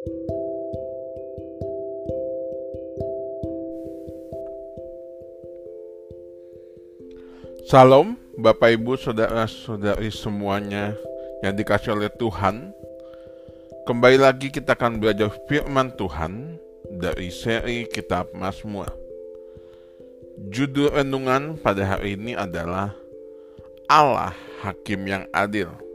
Salam Bapak Ibu Saudara-saudari semuanya yang dikasih oleh Tuhan. Kembali lagi kita akan belajar firman Tuhan dari seri Kitab Mazmur. Judul renungan pada hari ini adalah Allah Hakim yang Adil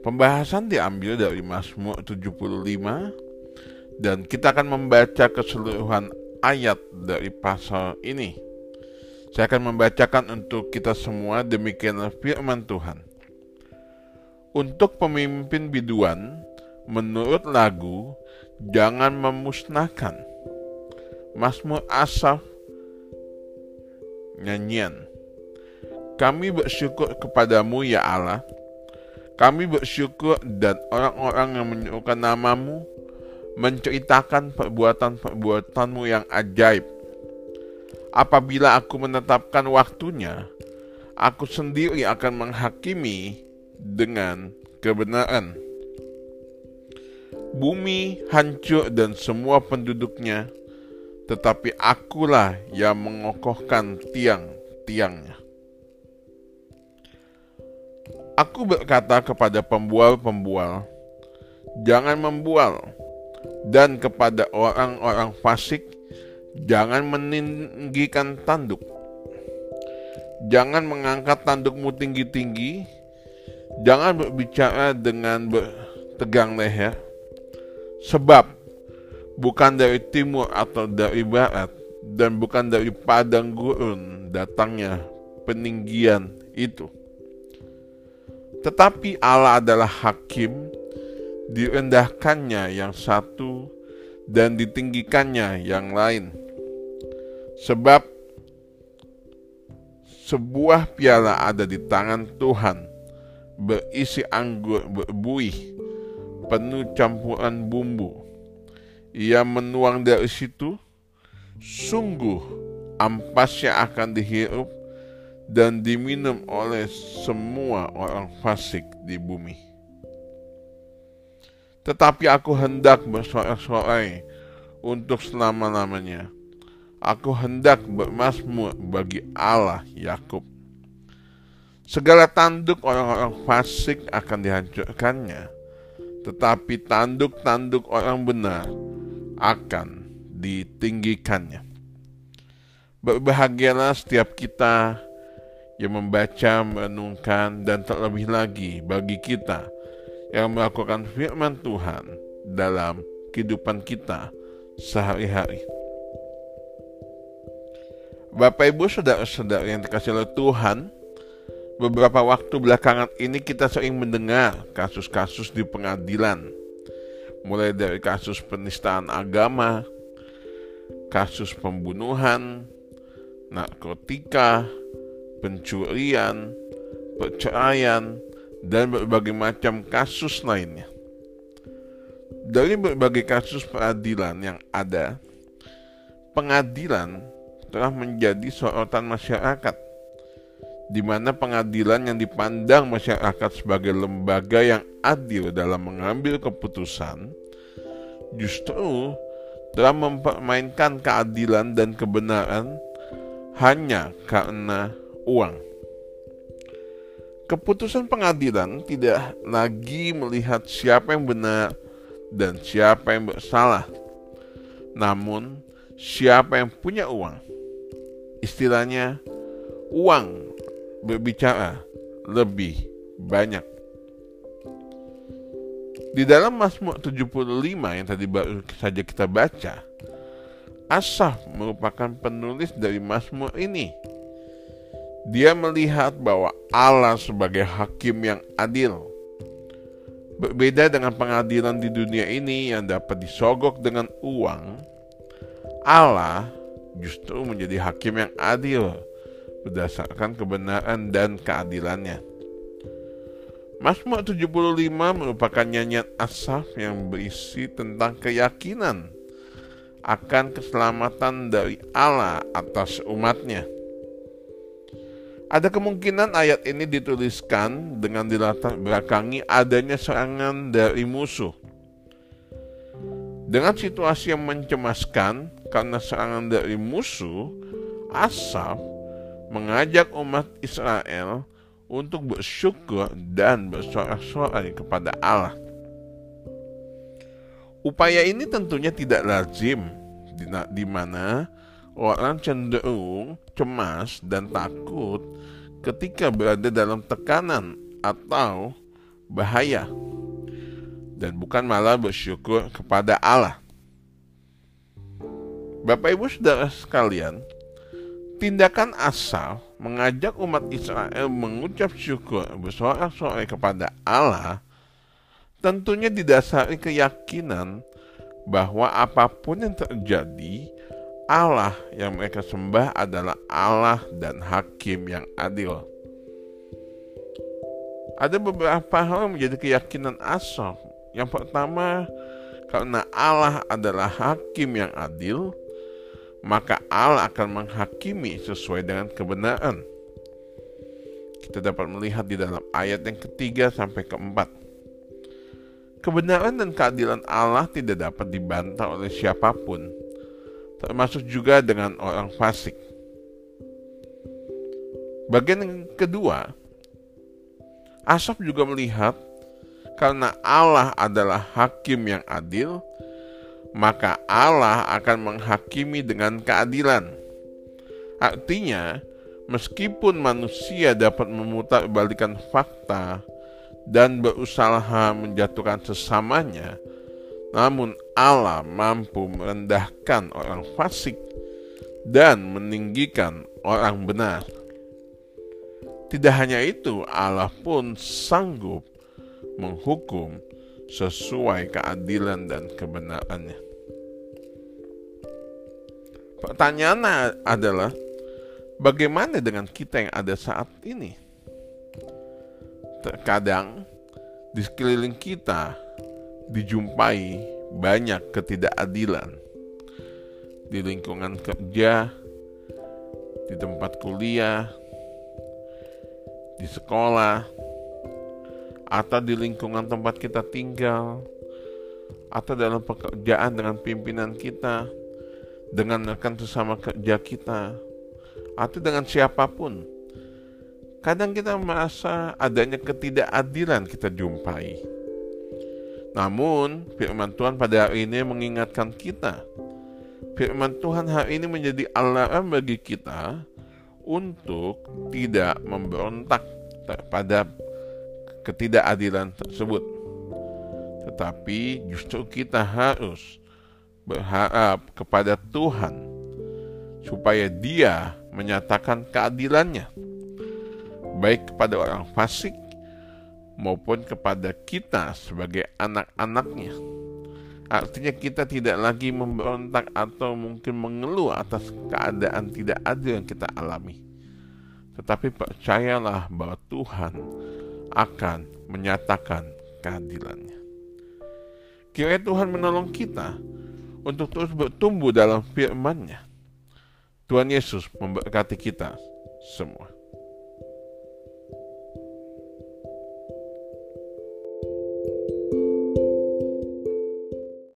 Pembahasan diambil dari Mazmur 75 dan kita akan membaca keseluruhan ayat dari pasal ini. Saya akan membacakan untuk kita semua demikianlah firman Tuhan. Untuk pemimpin biduan, menurut lagu, jangan memusnahkan. Mazmur Asaf nyanyian. Kami bersyukur kepadamu ya Allah. Kami bersyukur dan orang-orang yang menyukai namamu menceritakan perbuatan-perbuatanmu yang ajaib apabila aku menetapkan waktunya, aku sendiri akan menghakimi dengan kebenaran. Bumi hancur dan semua penduduknya, tetapi akulah yang mengokohkan tiang-tiangnya. Aku berkata kepada pembual-pembual, "Jangan membual," dan kepada orang-orang fasik, Jangan meninggikan tanduk. Jangan mengangkat tandukmu tinggi-tinggi. Jangan berbicara dengan tegang leher. Sebab bukan dari timur atau dari barat dan bukan dari padang gurun datangnya peninggian itu. Tetapi Allah adalah hakim, direndahkannya yang satu dan ditinggikannya yang lain. Sebab sebuah piala ada di tangan Tuhan, berisi anggur berbuih, penuh campuran bumbu. Ia menuang dari situ, sungguh ampasnya akan dihirup dan diminum oleh semua orang fasik di bumi. Tetapi aku hendak bersorak-sorai untuk selama-lamanya Aku hendak bermasmur bagi Allah Yakub. Segala tanduk orang-orang fasik akan dihancurkannya, tetapi tanduk-tanduk orang benar akan ditinggikannya. Berbahagialah setiap kita yang membaca, merenungkan, dan terlebih lagi bagi kita yang melakukan firman Tuhan dalam kehidupan kita sehari-hari. Bapak Ibu saudara-saudara yang dikasih oleh Tuhan, beberapa waktu belakangan ini kita sering mendengar kasus-kasus di pengadilan. Mulai dari kasus penistaan agama, kasus pembunuhan, narkotika, pencurian, perceraian, dan berbagai macam kasus lainnya. Dari berbagai kasus peradilan yang ada, pengadilan telah menjadi sorotan masyarakat, di mana pengadilan yang dipandang masyarakat sebagai lembaga yang adil dalam mengambil keputusan, justru telah mempermainkan keadilan dan kebenaran hanya karena uang. Keputusan pengadilan tidak lagi melihat siapa yang benar dan siapa yang bersalah, namun siapa yang punya uang istilahnya uang berbicara lebih banyak. Di dalam Mazmur 75 yang tadi baru saja kita baca, Asaf merupakan penulis dari Mazmur ini. Dia melihat bahwa Allah sebagai hakim yang adil. Berbeda dengan pengadilan di dunia ini yang dapat disogok dengan uang, Allah justru menjadi hakim yang adil berdasarkan kebenaran dan keadilannya. Mazmur 75 merupakan nyanyian Asaf yang berisi tentang keyakinan akan keselamatan dari Allah atas umatnya. Ada kemungkinan ayat ini dituliskan dengan dilatar belakangi adanya serangan dari musuh. Dengan situasi yang mencemaskan karena serangan dari musuh, Asaf mengajak umat Israel untuk bersyukur dan bersorak-sorai kepada Allah. Upaya ini tentunya tidak lazim di mana orang cenderung cemas dan takut ketika berada dalam tekanan atau bahaya dan bukan malah bersyukur kepada Allah. Bapak Ibu Saudara sekalian, tindakan asal mengajak umat Israel mengucap syukur bersorak-sorai kepada Allah tentunya didasari keyakinan bahwa apa pun yang terjadi Allah yang mereka sembah adalah Allah dan hakim yang adil. Ada beberapa hal yang menjadi keyakinan asal. Yang pertama, karena Allah adalah hakim yang adil, maka Allah akan menghakimi sesuai dengan kebenaran. Kita dapat melihat di dalam ayat yang ketiga sampai keempat. Kebenaran dan keadilan Allah tidak dapat dibantah oleh siapa pun, termasuk juga dengan orang fasik. Bagian yang kedua, Asaf juga melihat karena Allah adalah hakim yang adil, maka Allah akan menghakimi dengan keadilan. Artinya, meskipun manusia dapat memutarbalikan fakta dan berusaha menjatuhkan sesamanya, namun Allah mampu merendahkan orang fasik dan meninggikan orang benar. Tidak hanya itu, Allah pun sanggup menghukum sesuai keadilan dan kebenarannya. Pertanyaan adalah, bagaimana dengan kita yang ada saat ini? Terkadang di sekeliling kita dijumpai banyak ketidakadilan di lingkungan kerja, di tempat kuliah, di sekolah, atau di lingkungan tempat kita tinggal, atau dalam pekerjaan dengan pimpinan kita, dengan rekan sesama kerja kita, atau dengan siapa pun. Kadang kita merasa adanya ketidakadilan kita jumpai. Namun, firman Tuhan pada hari ini mengingatkan kita. Firman Tuhan hari ini menjadi alarm bagi kita untuk tidak memberontak pada ketidakadilan tersebut. Tetapi justru kita harus berharap kepada Tuhan supaya Dia menyatakan keadilannya baik kepada orang fasik maupun kepada kita sebagai anak-anaknya. Artinya kita tidak lagi memberontak atau mungkin mengeluh atas keadaan tidak adil yang kita alami. Tetapi percayalah bahwa Tuhan akan menyatakan keadilannya. Kiranya Tuhan menolong kita untuk terus bertumbuh dalam firman-Nya. Tuhan Yesus memberkati kita semua.